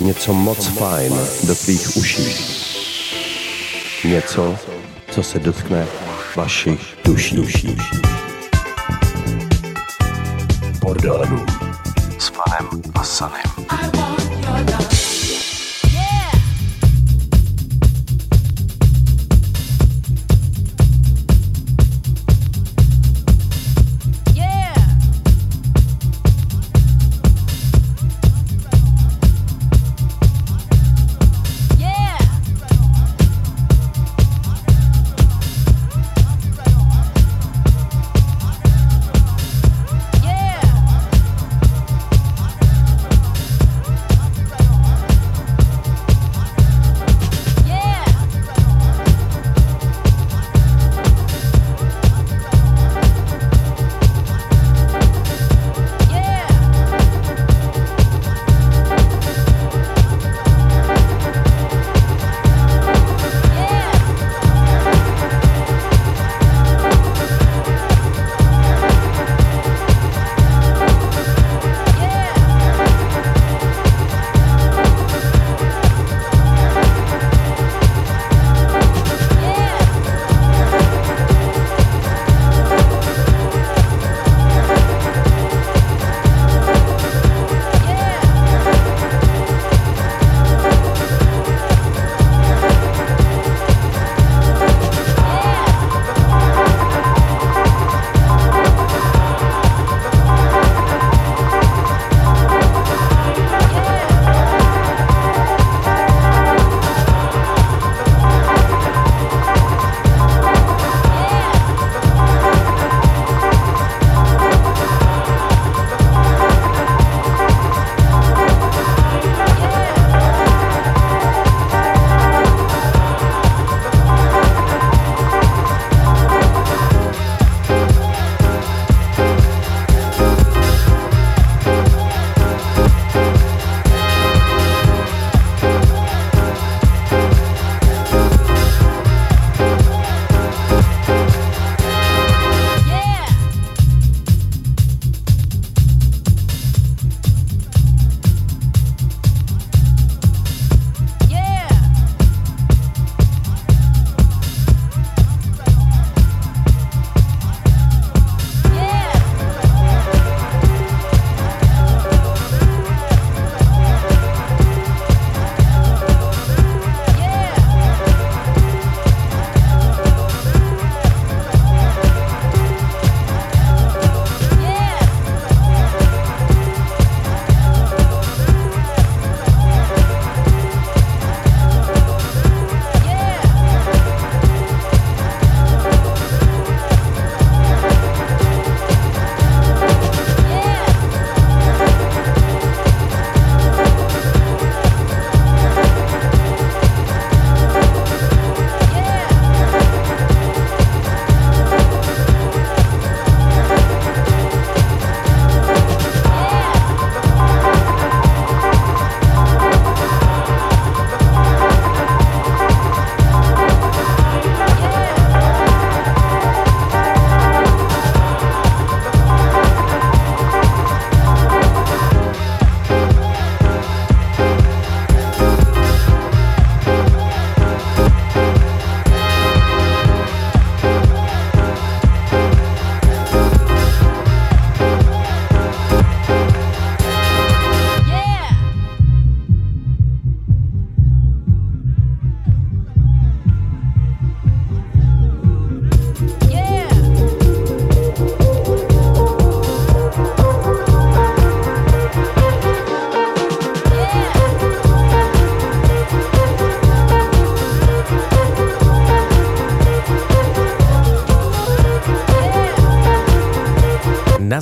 něco moc fajn do tvých uší. Něco, co se dotkne vašich duší. duší. Bordelů s panem a Sanem.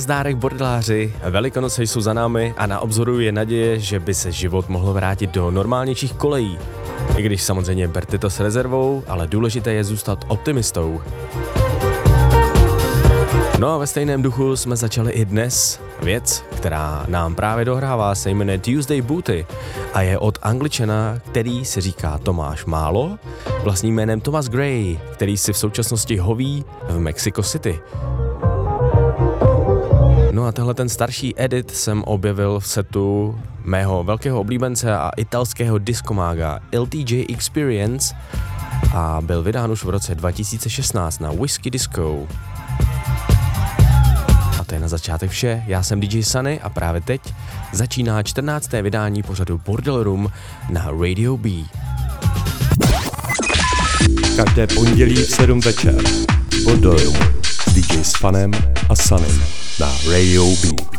Nazdárek bordeláři, velikonoce jsou za námi a na obzoru je naděje, že by se život mohl vrátit do normálnějších kolejí. I když samozřejmě berte to s rezervou, ale důležité je zůstat optimistou. No a ve stejném duchu jsme začali i dnes. Věc, která nám právě dohrává, se jmenuje Tuesday Booty a je od angličana, který se říká Tomáš Málo, vlastním jménem Thomas Gray, který si v současnosti hoví v Mexico City. A tenhle ten starší edit jsem objevil v setu mého velkého oblíbence a italského diskomága LTJ Experience a byl vydán už v roce 2016 na Whisky Disco. A to je na začátek vše, já jsem DJ Sunny a právě teď začíná 14. vydání pořadu Bordel Room na Radio B. Každé pondělí v 7 večer. Bordel Room DJ s Fanem a Sunem na Radio B.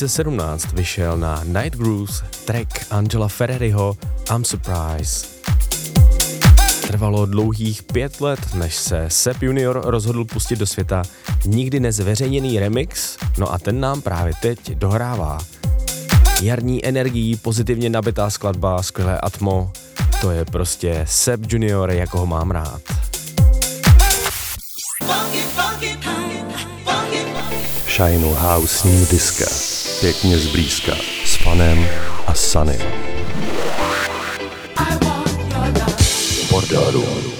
2017 vyšel na Night Grooves track Angela Ferreriho I'm Surprised. Trvalo dlouhých pět let, než se Sepp Junior rozhodl pustit do světa nikdy nezveřejněný remix, no a ten nám právě teď dohrává. Jarní energií, pozitivně nabitá skladba, skvělé atmo, to je prostě Sepp Junior, jako ho mám rád. Shine House New Discuss pěkně zblízka s Fanem a Sanem. Bordelů.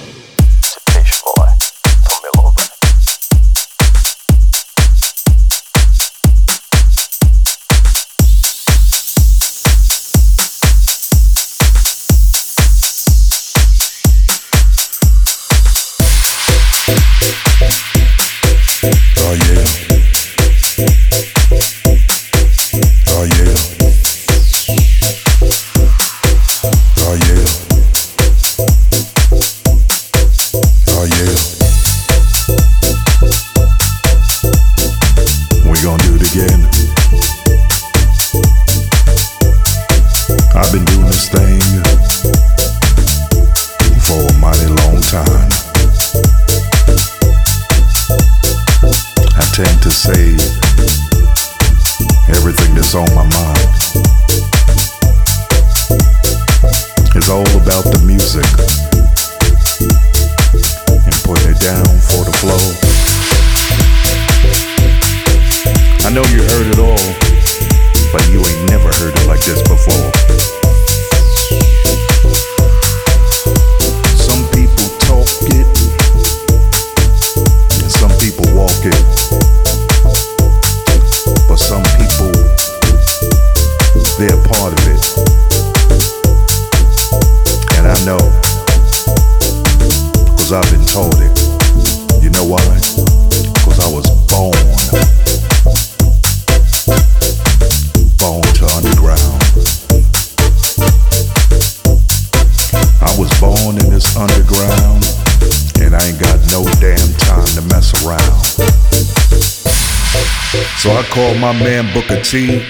my man Booker T.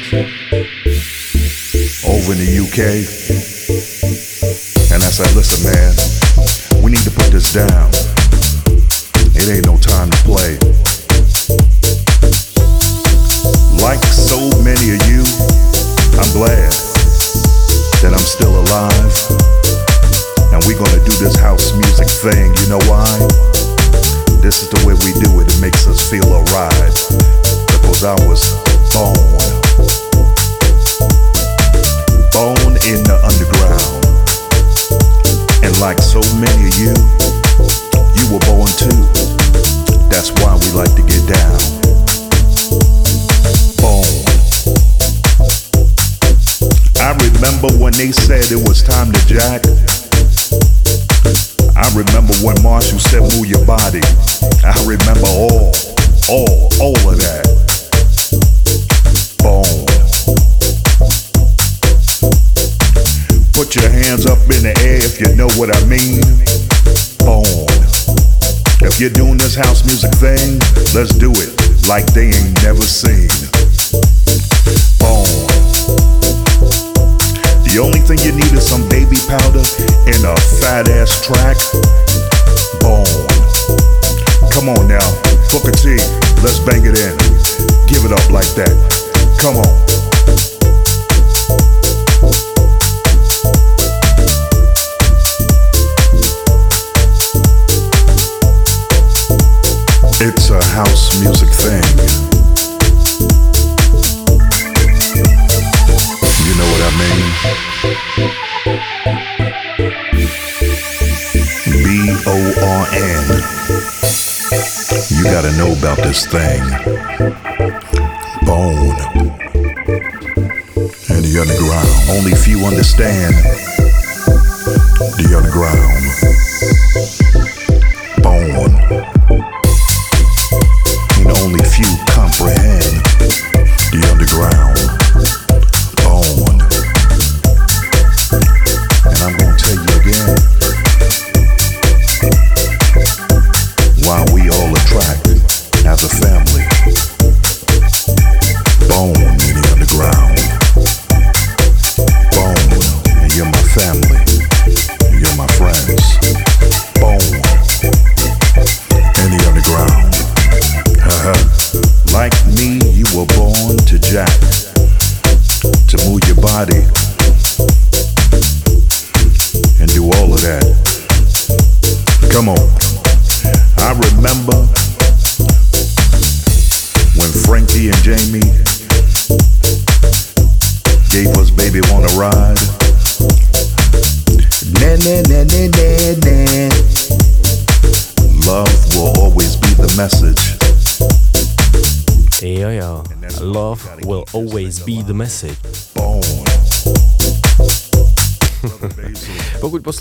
track. this thing, bone, and the underground. Only few understand the underground, bone.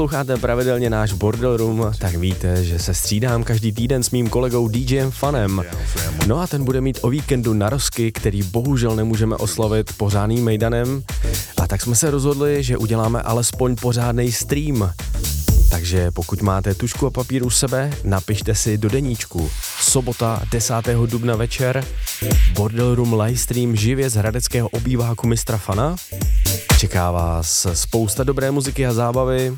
Posloucháte pravidelně náš Bordel Room, tak víte, že se střídám každý týden s mým kolegou DJem Fanem. No a ten bude mít o víkendu narosky, který bohužel nemůžeme oslavit pořádným mejdanem. A tak jsme se rozhodli, že uděláme alespoň pořádný stream. Takže pokud máte tušku a papír u sebe, napište si do deníčku. Sobota 10. dubna večer, Bordel Room livestream živě z hradeckého obýváku mistra Fana. Čeká vás spousta dobré muziky a zábavy.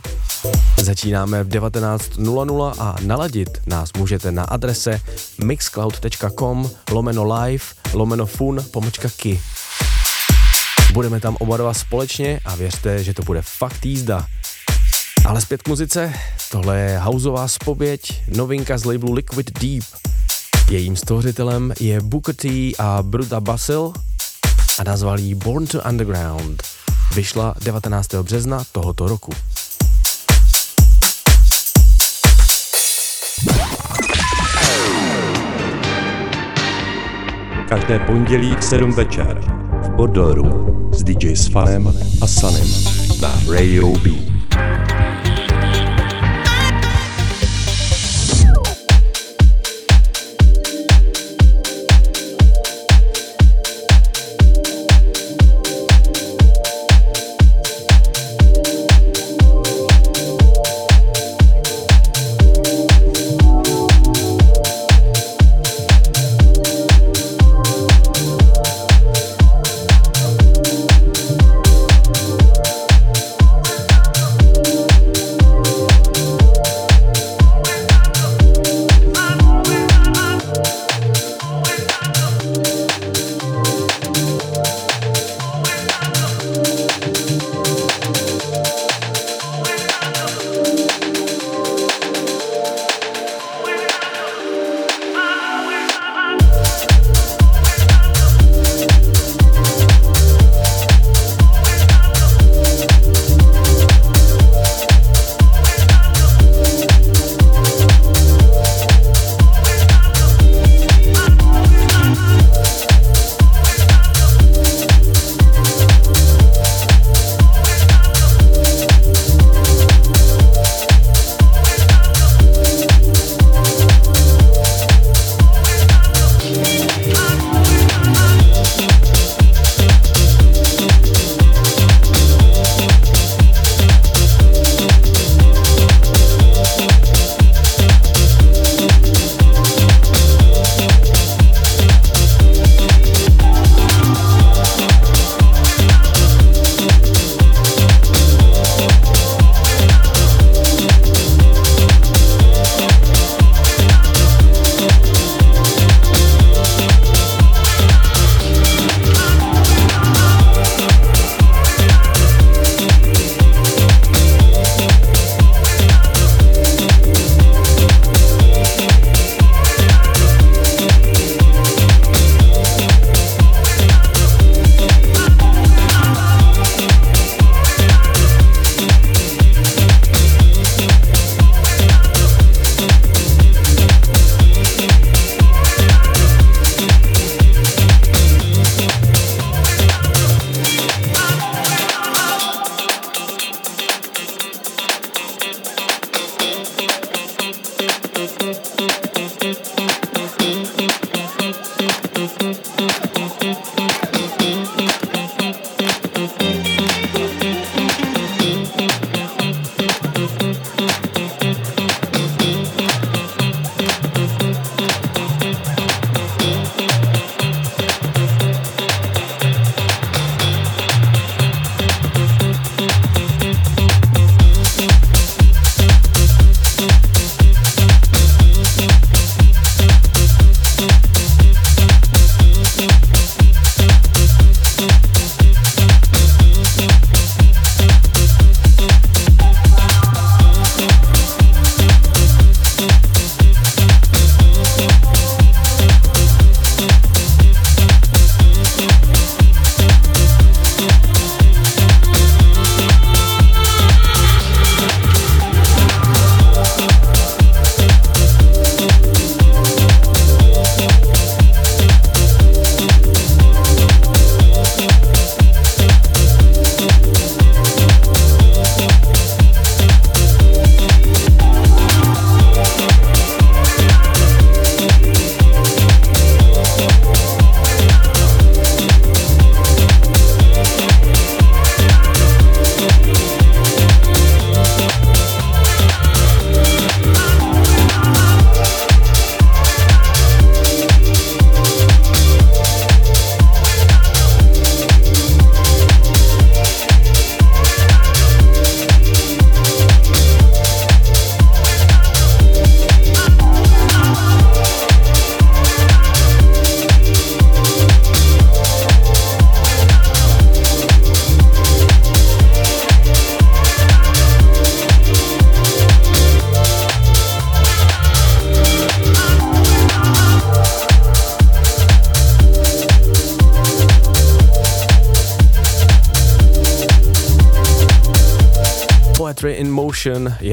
Začínáme v 19.00 a naladit nás můžete na adrese mixcloud.com lomeno live lomeno fun pomočka ki. Budeme tam oba dva společně a věřte, že to bude fakt jízda. Ale zpět k muzice, tohle je houseová spověď, novinka z labelu Liquid Deep. Jejím stvořitelem je Booker T a Bruta Basil a nazval ji Born to Underground. Vyšla 19. března tohoto roku. Každé pondělí v 7 večer v Bordelru s DJ Sfanem a Sanem na Radio B.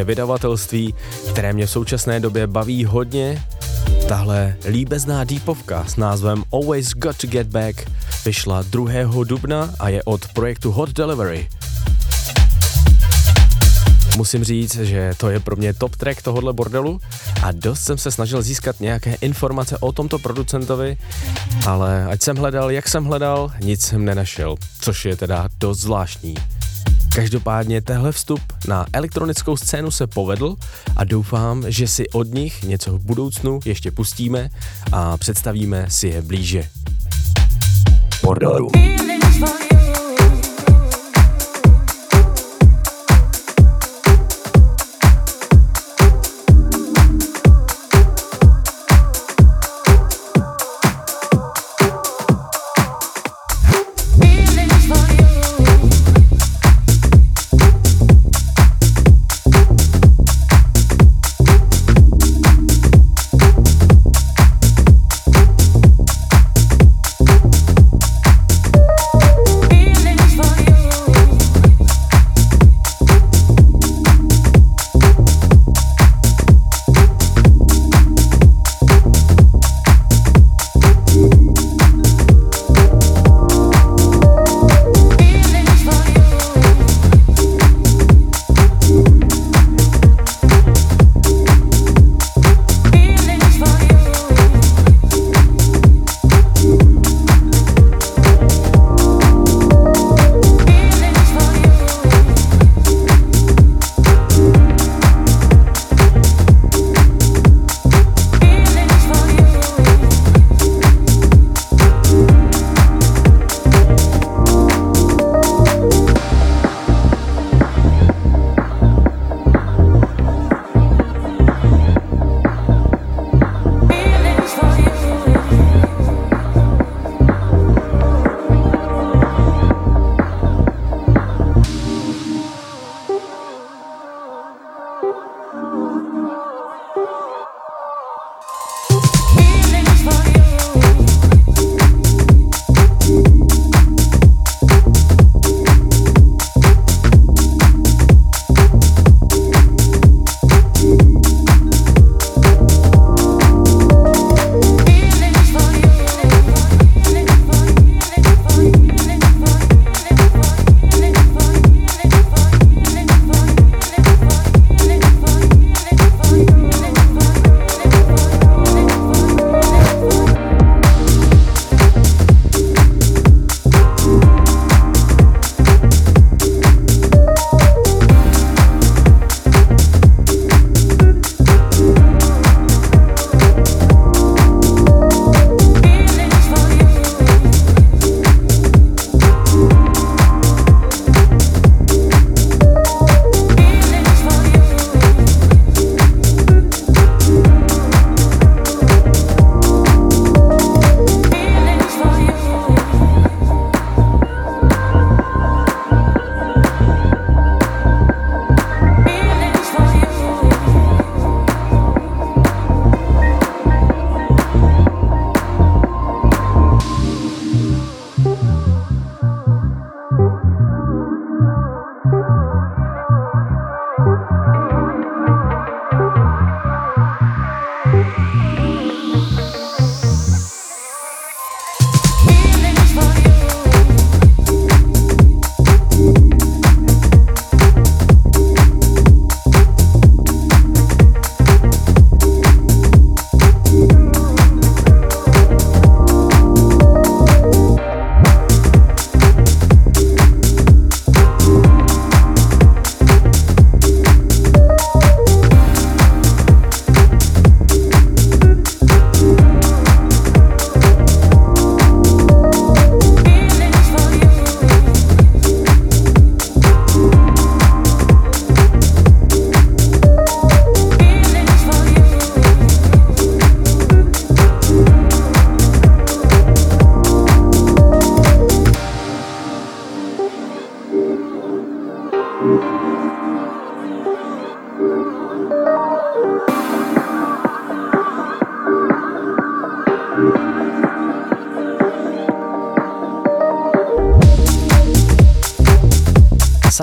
vydavatelství, které mě v současné době baví hodně. Tahle líbezná deepovka s názvem Always Got to Get Back vyšla 2. dubna a je od projektu Hot Delivery. Musím říct, že to je pro mě top track tohohle bordelu a dost jsem se snažil získat nějaké informace o tomto producentovi, ale ať jsem hledal, jak jsem hledal, nic jsem nenašel, což je teda dost zvláštní. Každopádně tehle vstup na elektronickou scénu se povedl a doufám, že si od nich něco v budoucnu ještě pustíme a představíme si je blíže. Bordeaux.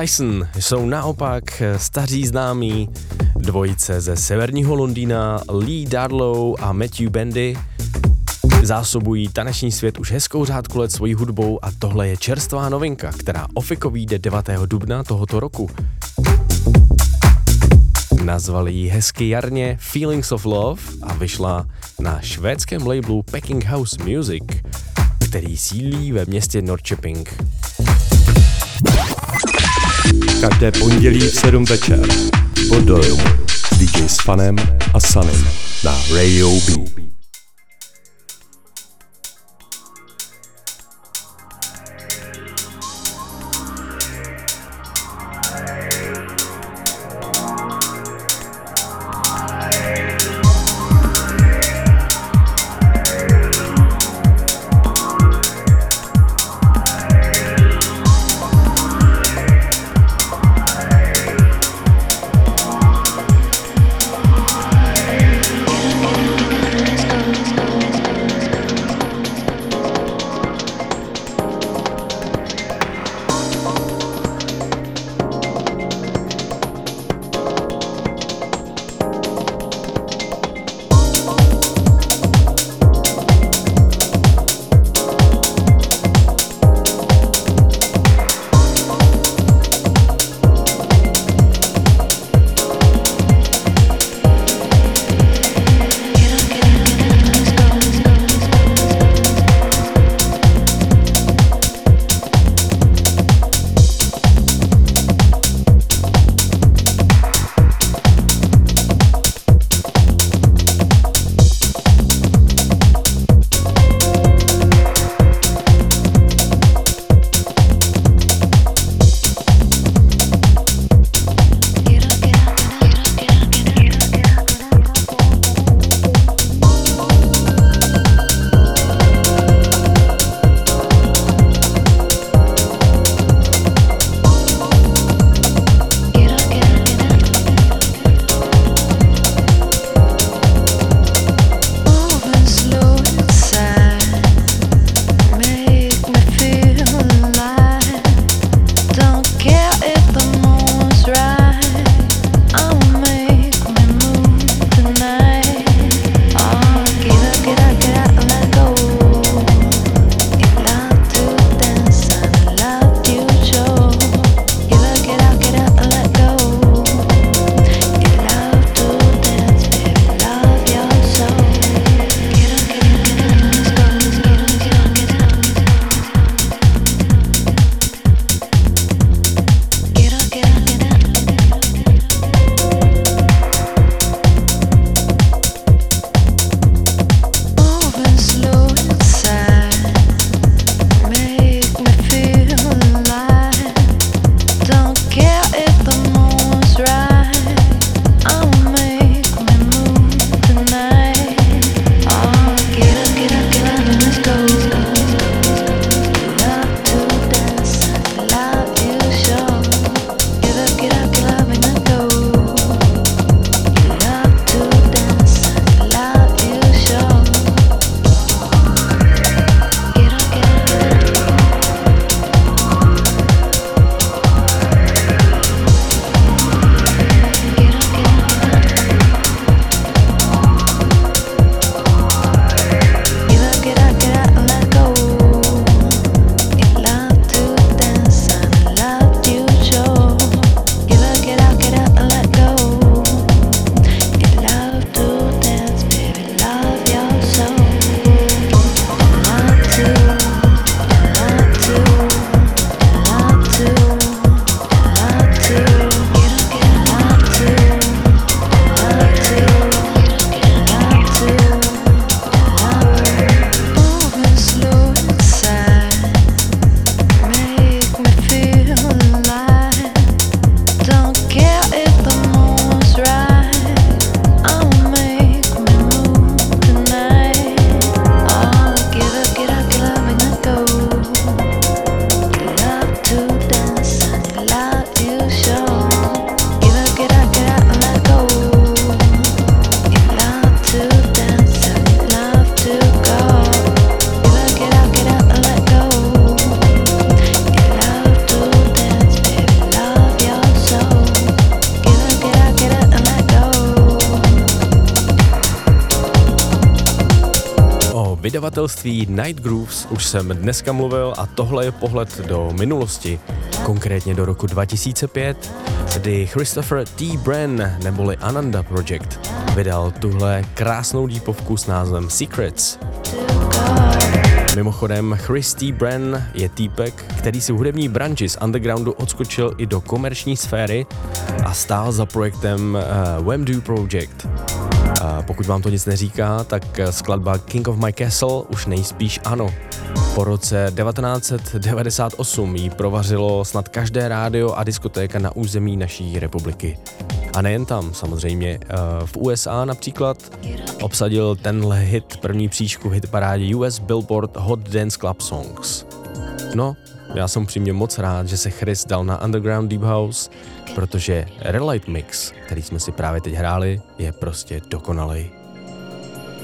Sison jsou naopak staří známí dvojice ze severního Londýna Lee Darlow a Matthew Bendy zásobují taneční svět už hezkou řádku let svojí hudbou a tohle je čerstvá novinka, která ofiko vyjde 9. dubna tohoto roku. Nazvali ji hezky jarně Feelings of Love a vyšla na švédském labelu Packing House Music, který sílí ve městě Norrköping. Každé pondělí v 7 večer pod Dojmu s DJ Fanem a Sanem na Radio B. vydavatelství Night Grooves už jsem dneska mluvil a tohle je pohled do minulosti, konkrétně do roku 2005, kdy Christopher T. Bren neboli Ananda Project vydal tuhle krásnou dípovku s názvem Secrets. Mimochodem, Chris T. Bren je týpek, který si v hudební branži z undergroundu odskočil i do komerční sféry a stál za projektem uh, Wemdu Project. Pokud vám to nic neříká, tak skladba King of My Castle už nejspíš ano. Po roce 1998 jí provařilo snad každé rádio a diskotéka na území naší republiky. A nejen tam, samozřejmě. Eh, v USA například obsadil tenhle hit první příčku v hitparádě US Billboard Hot Dance Club Songs. No, já jsem přímě moc rád, že se Chris dal na Underground Deep House, protože Relight Mix, který jsme si právě teď hráli, je prostě dokonalý.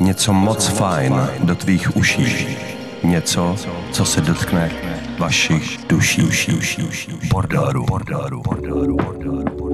Něco moc fajn do tvých uší. Něco, co se dotkne vašich duší. Bordaru, bordaru, bordaru, bordaru, bordaru.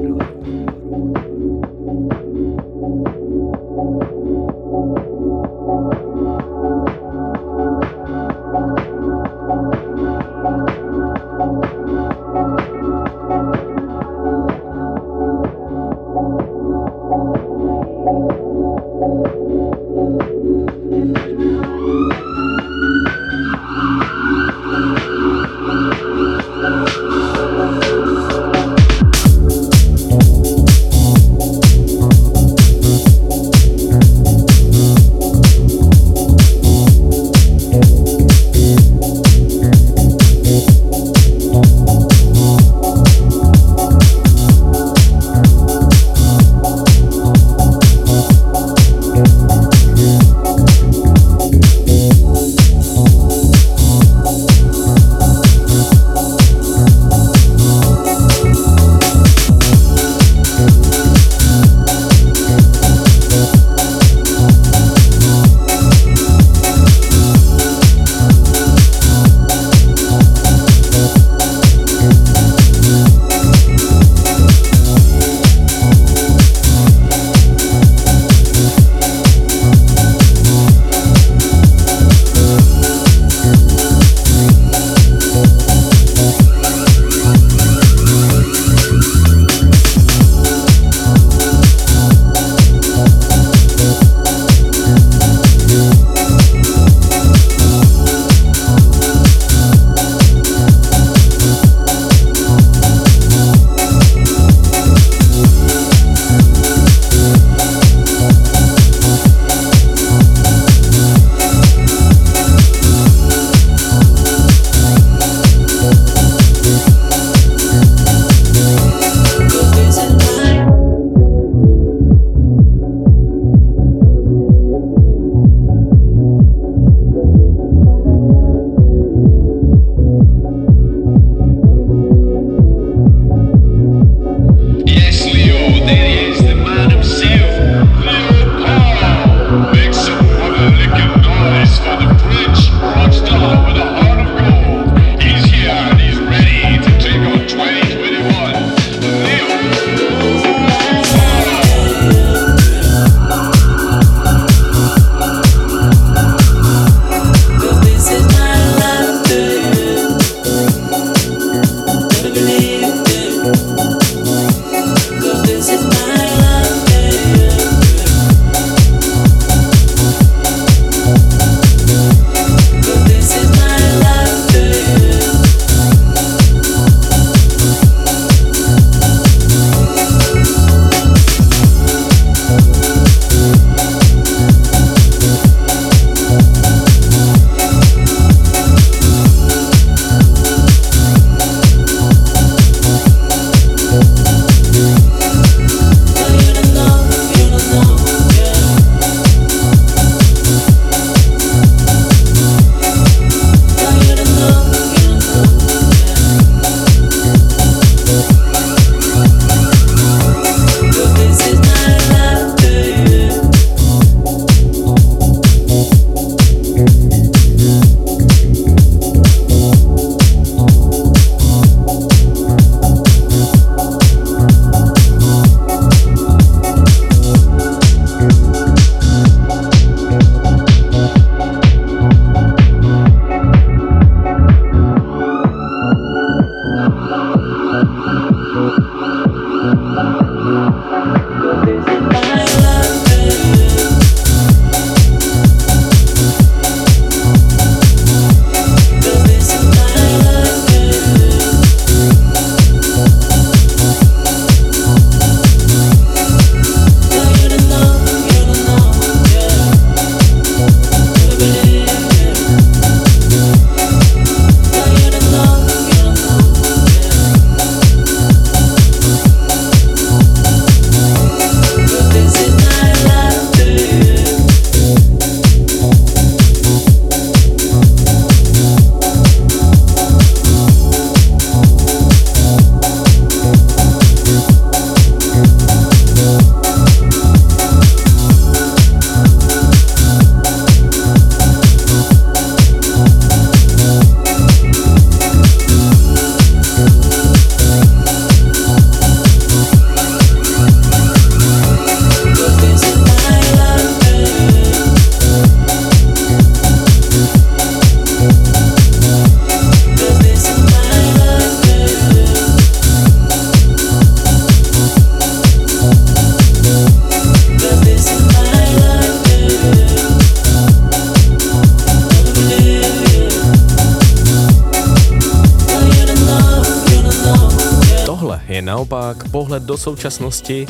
Současnosti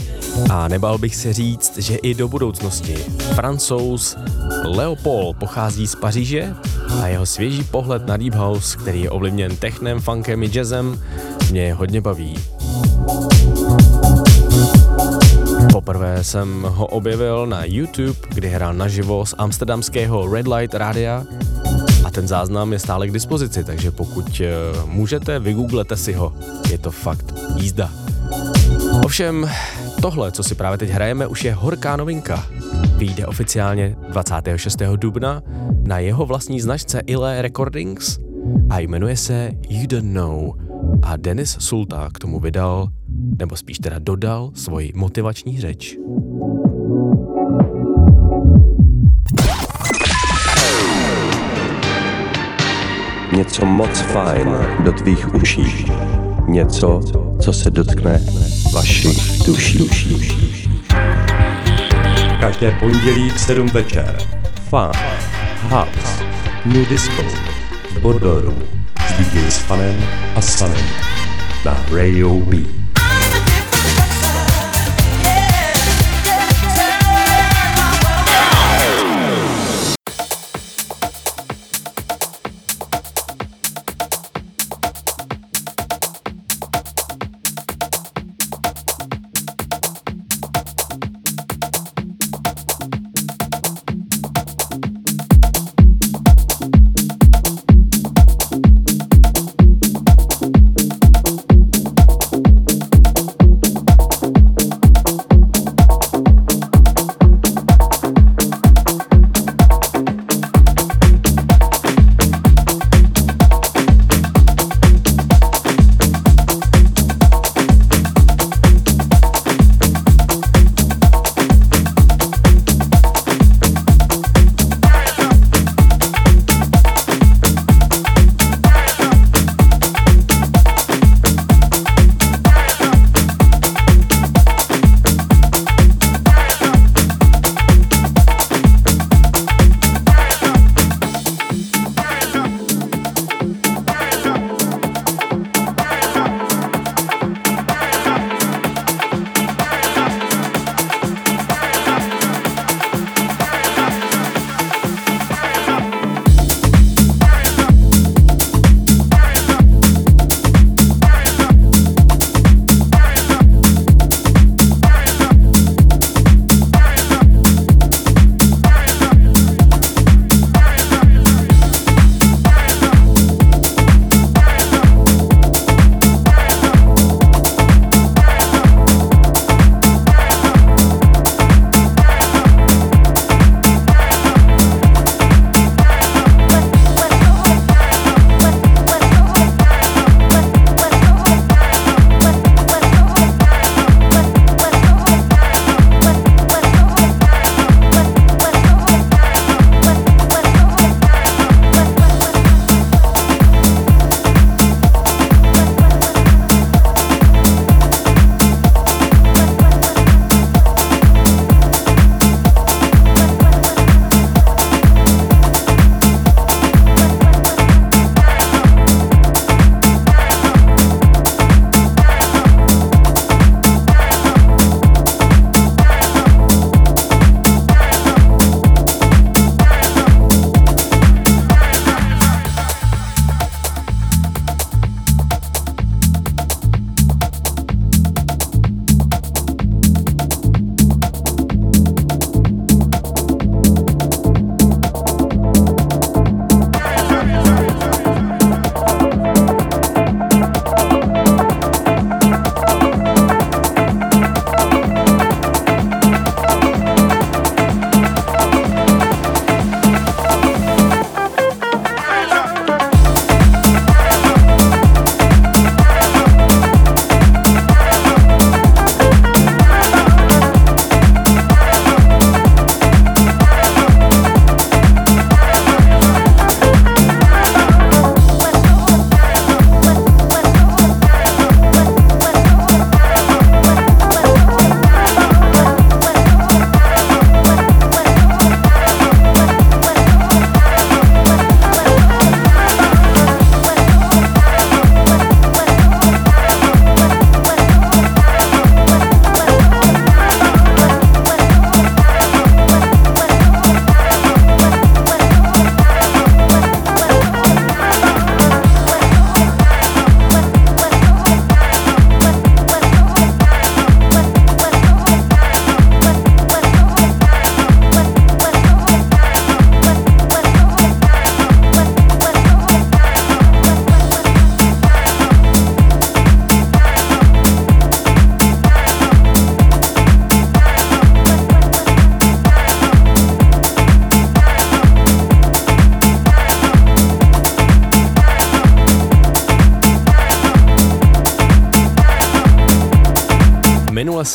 a nebal bych se říct, že i do budoucnosti. Francouz Leopold pochází z Paříže a jeho svěží pohled na Deep House, který je ovlivněn technem, funkem i jazzem, mě hodně baví. Poprvé jsem ho objevil na YouTube, kdy hrál naživo z amsterdamského Red Light rádia a ten záznam je stále k dispozici, takže pokud eh, můžete, vygooglete si ho. Je to fakt jízda. Ovšem, tohle, co si právě teď hrajeme, už je horká novinka. Vyjde oficiálně 26. dubna na jeho vlastní značce Ile Recordings a jmenuje se You Don't Know. A Denis Sulta k tomu vydal, nebo spíš teda dodal, svoji motivační řeč. Něco moc fajn do tvých uší. Něco, co se dotkne vašich duší. Každé pondělí v 7 večer. Fun, House, New Disco, Bodoru s DJ s Fanem a Sanem na Radio B.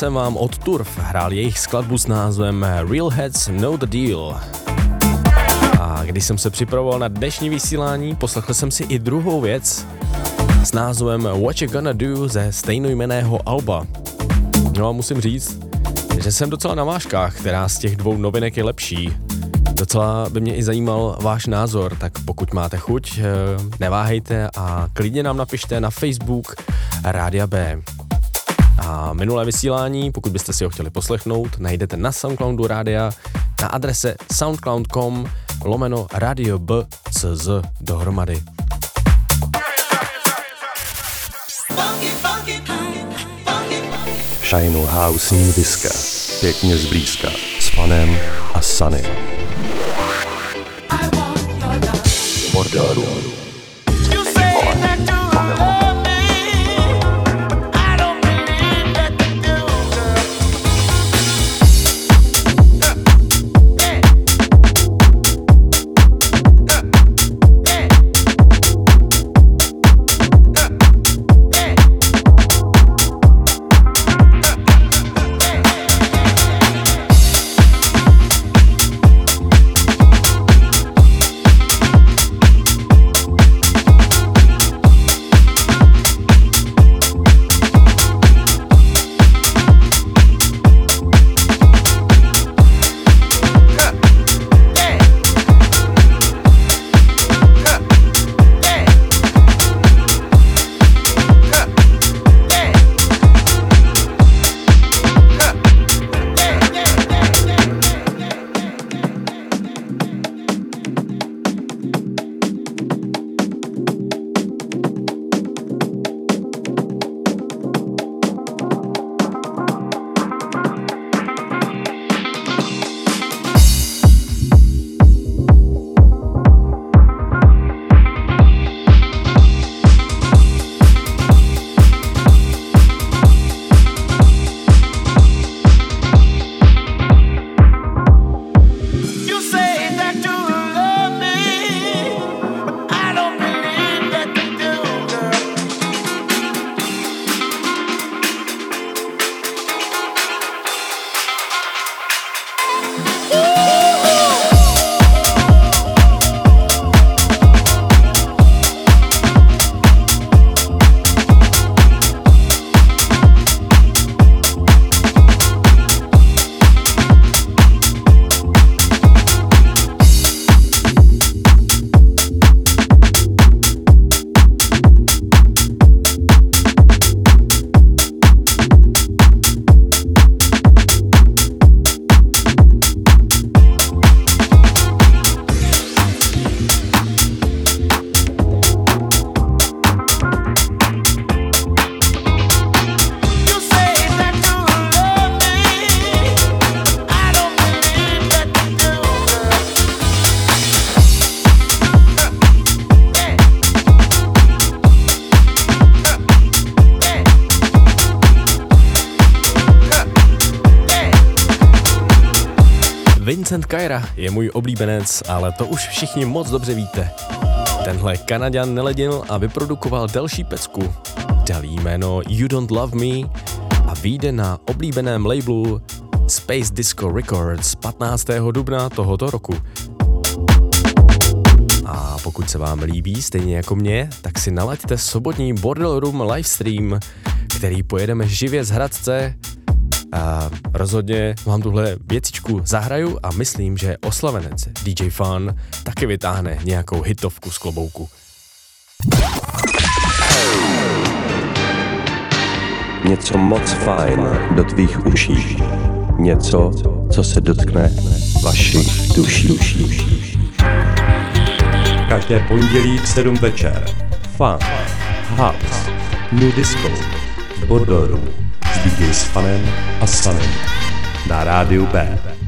jsem vám od Turf hrál jejich skladbu s názvem Real Heads Know the Deal. A když jsem se připravoval na dnešní vysílání, poslechl jsem si i druhou věc s názvem What You Gonna Do ze stejnojmeného alba. No a musím říct, že jsem docela na vážkách, která z těch dvou novinek je lepší. Docela by mě i zajímal váš názor, tak pokud máte chuť, eh, neváhejte a klidně nám napište na Facebook Rádia B. A minulé vysílání, pokud byste si ho chtěli poslechnout, najdete na Soundcloudu rádia na adrese soundcloud.com lomeno radio B.cz dohromady. Shine House New Disco. Pěkně zblízka. S panem a Sanem. Bordeaux. Je můj oblíbenec, ale to už všichni moc dobře víte. Tenhle Kanaďan neledil a vyprodukoval další pecku. Dal jméno You Don't Love Me a vyjde na oblíbeném labelu Space Disco Records 15. dubna tohoto roku. A pokud se vám líbí, stejně jako mě, tak si nalaďte sobotní Bordel Room livestream, který pojedeme živě z Hradce rozhodně vám tuhle věcičku zahraju a myslím, že oslavenec DJ Fun taky vytáhne nějakou hitovku z klobouku. Něco moc fajn do tvých uší. Něco, co se dotkne vašich duší. Každé pondělí v 7 večer. Fun, House, New Disco, Bordeaux. DJ s Fanem a Sanem na rádiu B.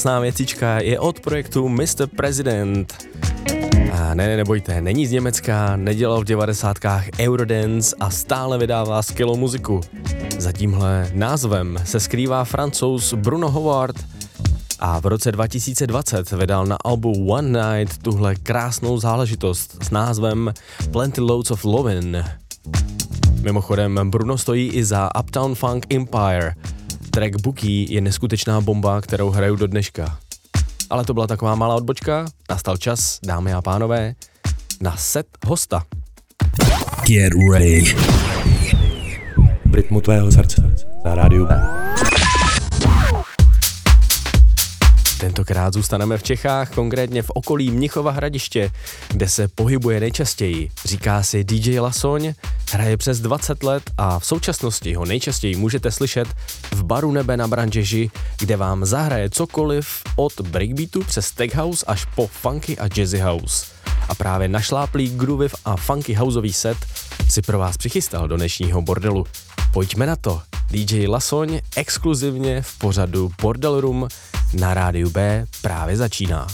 krásná věcička je od projektu Mr. President. A ne, ne, nebojte, není z Německa, nedělal v devadesátkách Eurodance a stále vydává skvělou muziku. Za tímhle názvem se skrývá francouz Bruno Howard a v roce 2020 vydal na albu One Night tuhle krásnou záležitost s názvem Plenty Loads of Lovin'. Mimochodem, Bruno stojí i za Uptown Funk Empire – Track Bookie je neskutečná bomba, kterou hraju do dneška. Ale to byla taková malá odbočka, nastal čas, dámy a pánové, na set hosta. Get ready. V rytmu tvého srdce na rádiu B. Tentokrát zůstaneme v Čechách, konkrétně v okolí Mnichova hradiště, kde se pohybuje nejčastěji. Říká si DJ Lasoň, hraje přes 20 let a v současnosti ho nejčastěji můžete slyšet v baru Nebe na Branžeži, kde vám zahraje cokoliv od breakbeatu přes tech house až po funky a jazzy house. A právě našláplý groovy a funky houseový set si pro vás přichystal do dnešního bordelu. Pojďme na to. DJ Lasoň exkluzivně v pořadu Bordel Room na rádiu B právě začíná.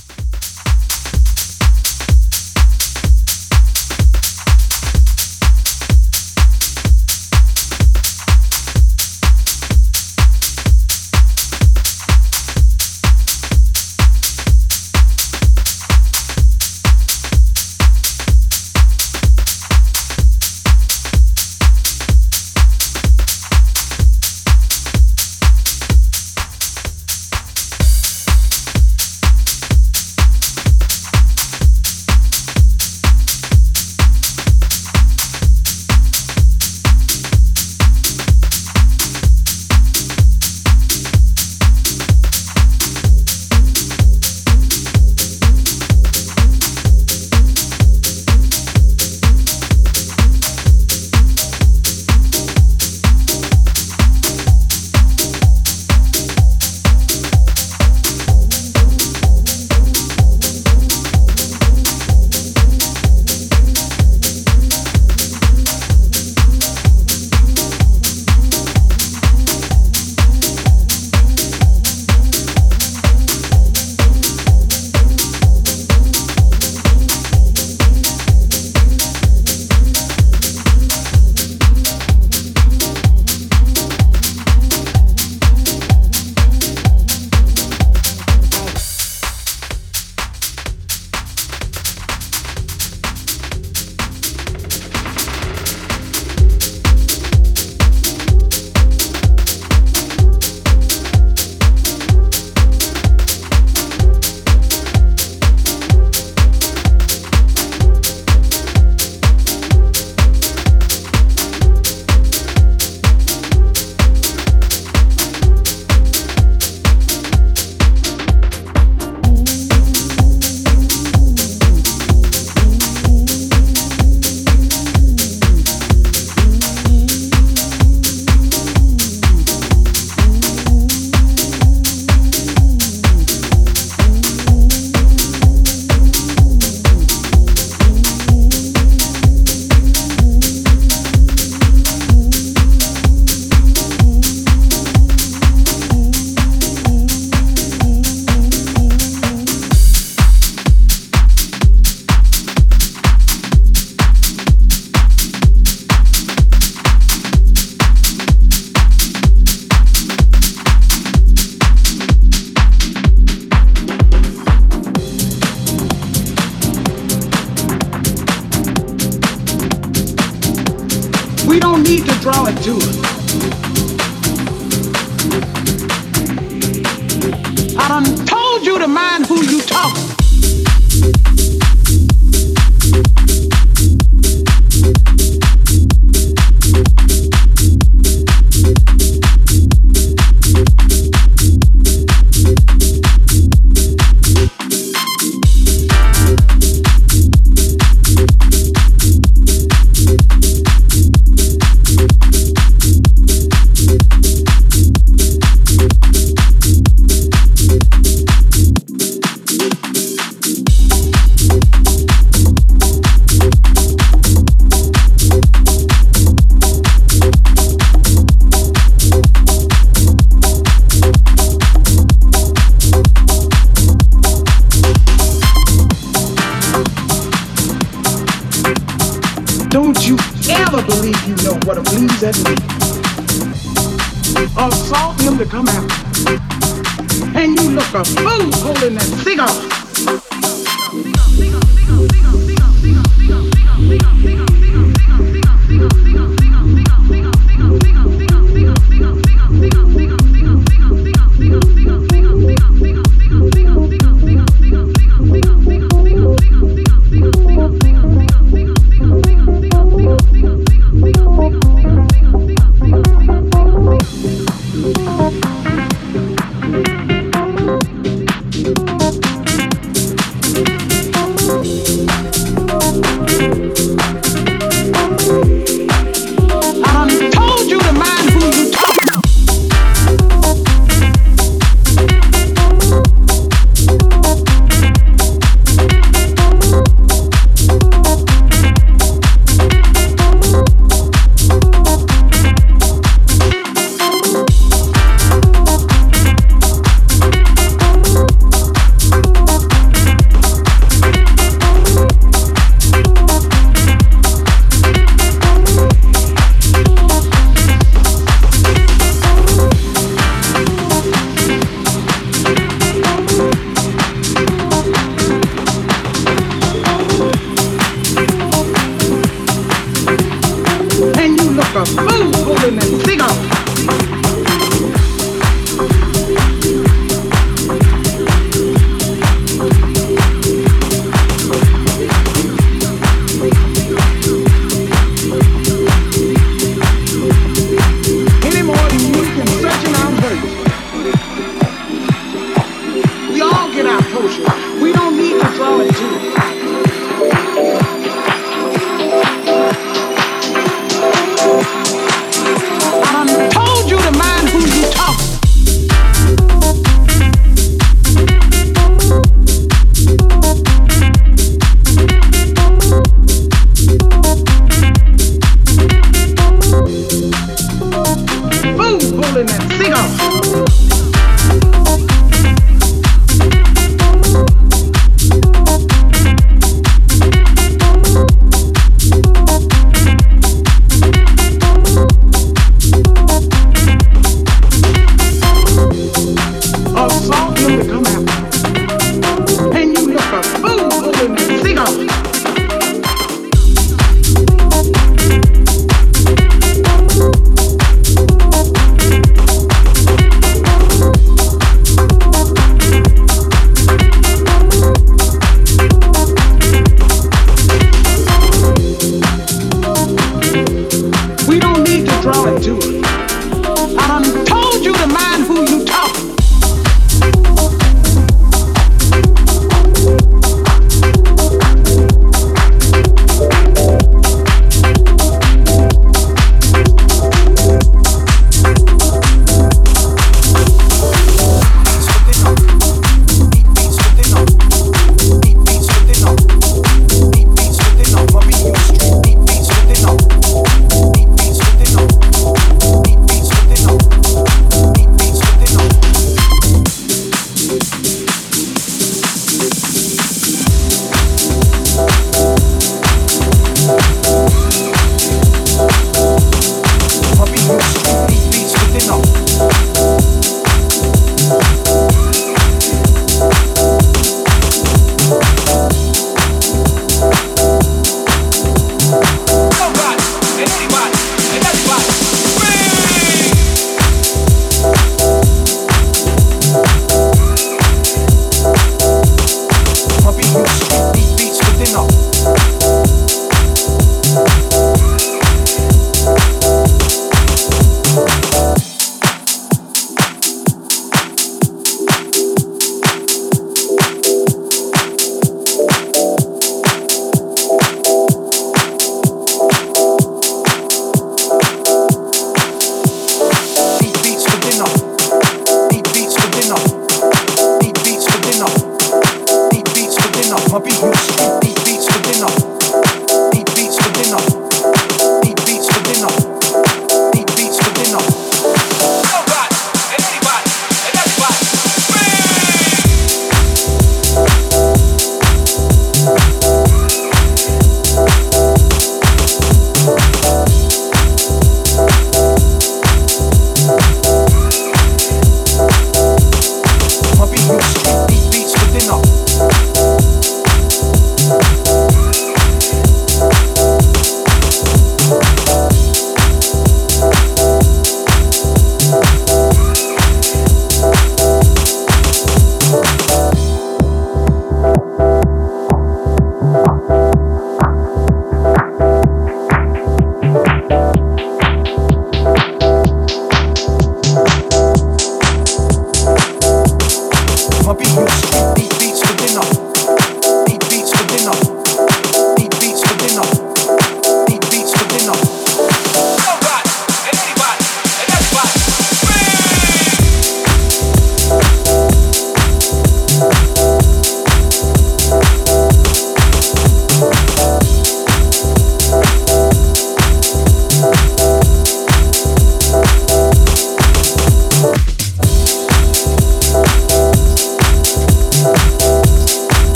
Don't you ever believe you know what a blues at me. Assault him to come out. And you look a fool holding that cigar.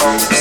phone.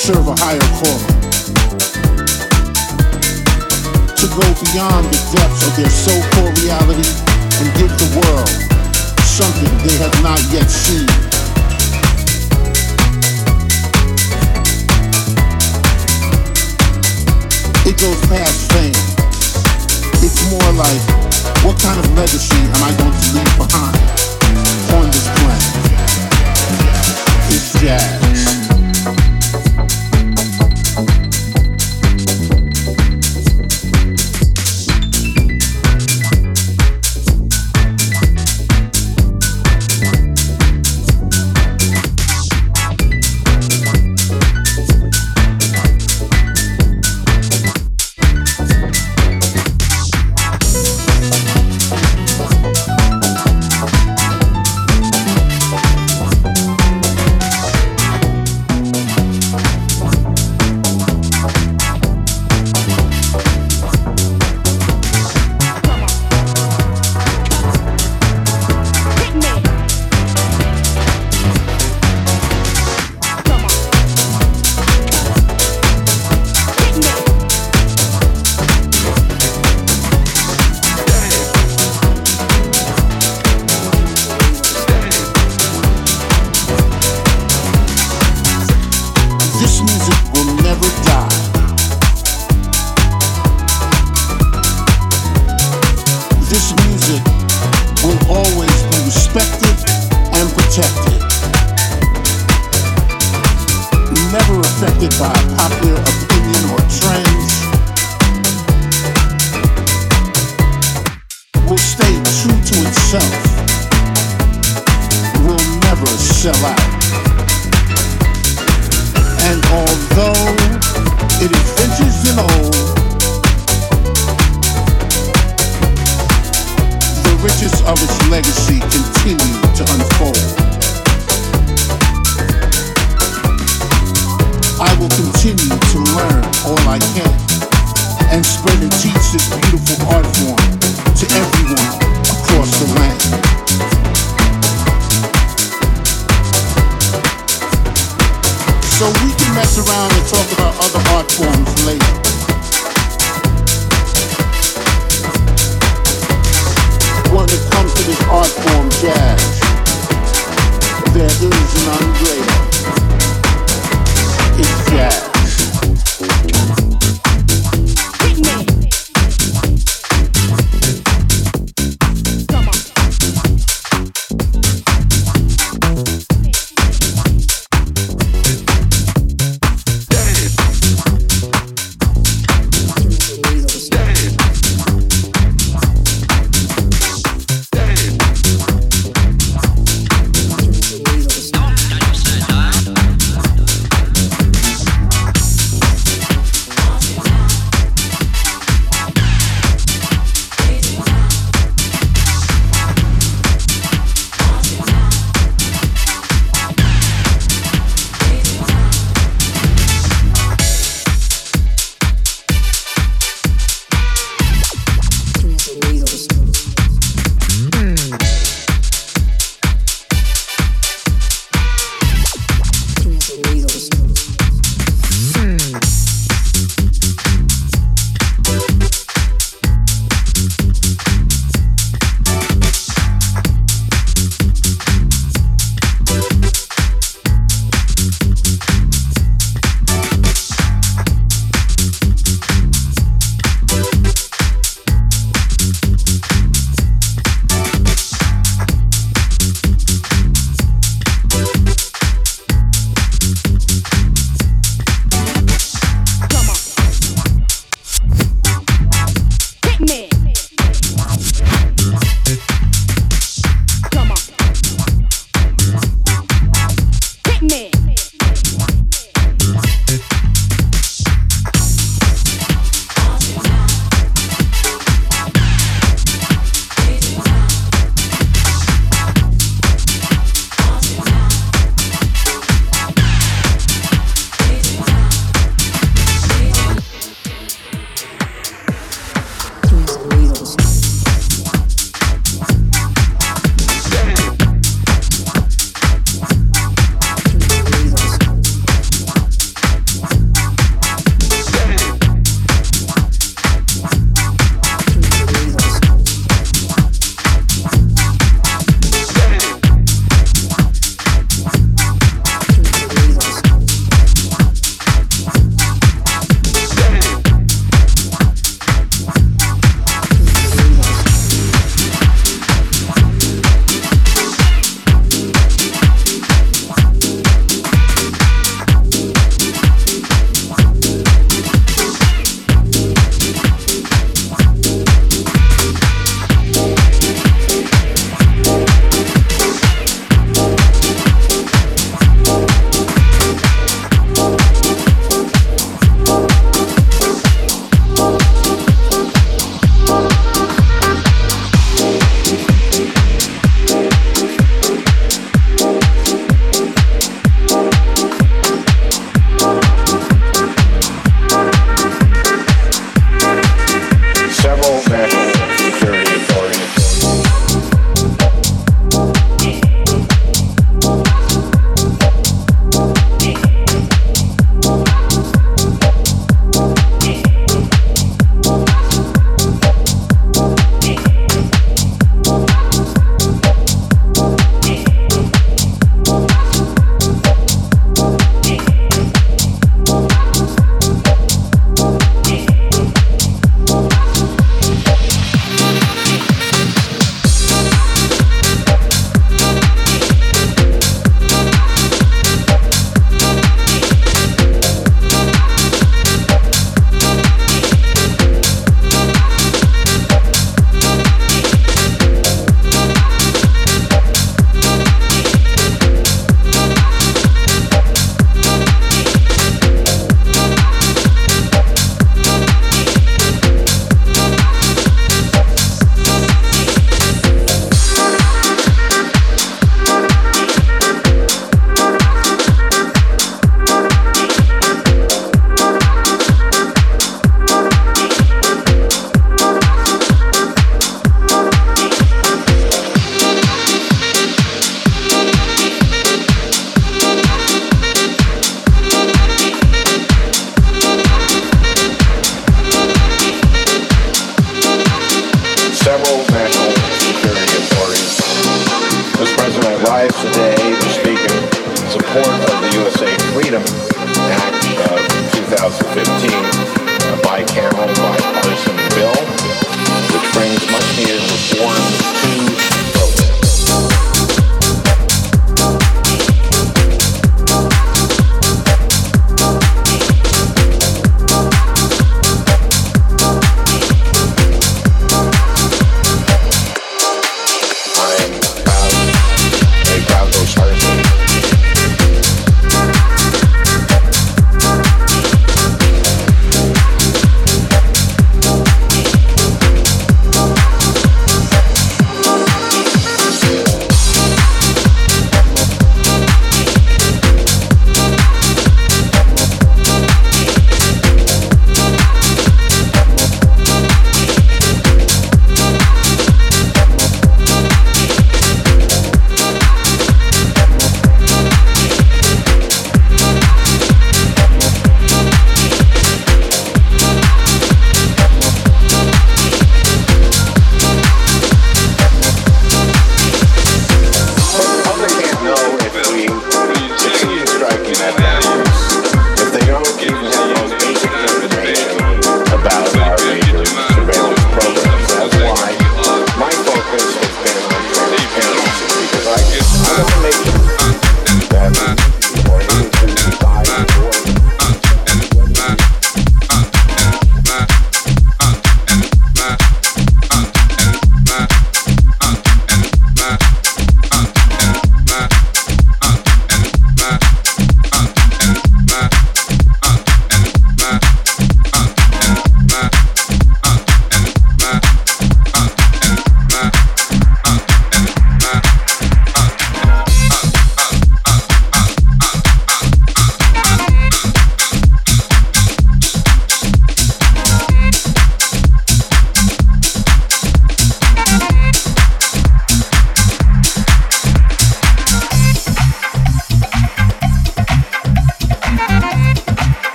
serve a higher call, To go beyond the depths of their so-called reality and give the world something they have not yet seen. It goes past fame. It's more like, what kind of legacy am I going to leave behind on this planet? It's jazz.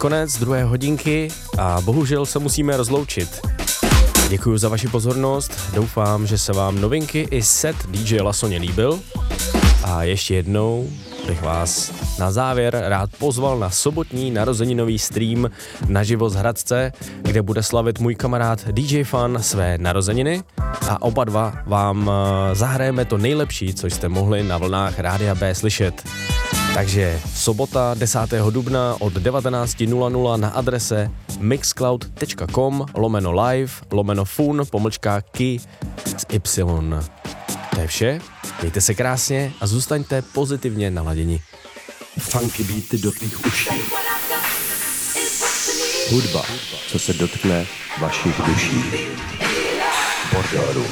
Konec druhé hodinky a bohužel se musíme rozloučit. Děkuji za vaši pozornost, doufám, že se vám novinky i set DJ Lasoně líbil a ještě jednou bych vás na závěr rád pozval na sobotní narozeninový stream naživo z Hradce, kde bude slavit můj kamarád DJ Fan své narozeniny a oba dva vám eh, zahrajeme to nejlepší, co jste mohli na vlnách Rádia B slyšet. Takže sobota 10. dubna od 19.00 na adrese mixcloud.com lomeno live lomeno fun pomlčka ki z y. To je vše, mějte se krásně a zůstaňte pozitivně naladěni. Funky beaty do tvých uší. Hudba, co se dotkne vašich duší. Bordelů.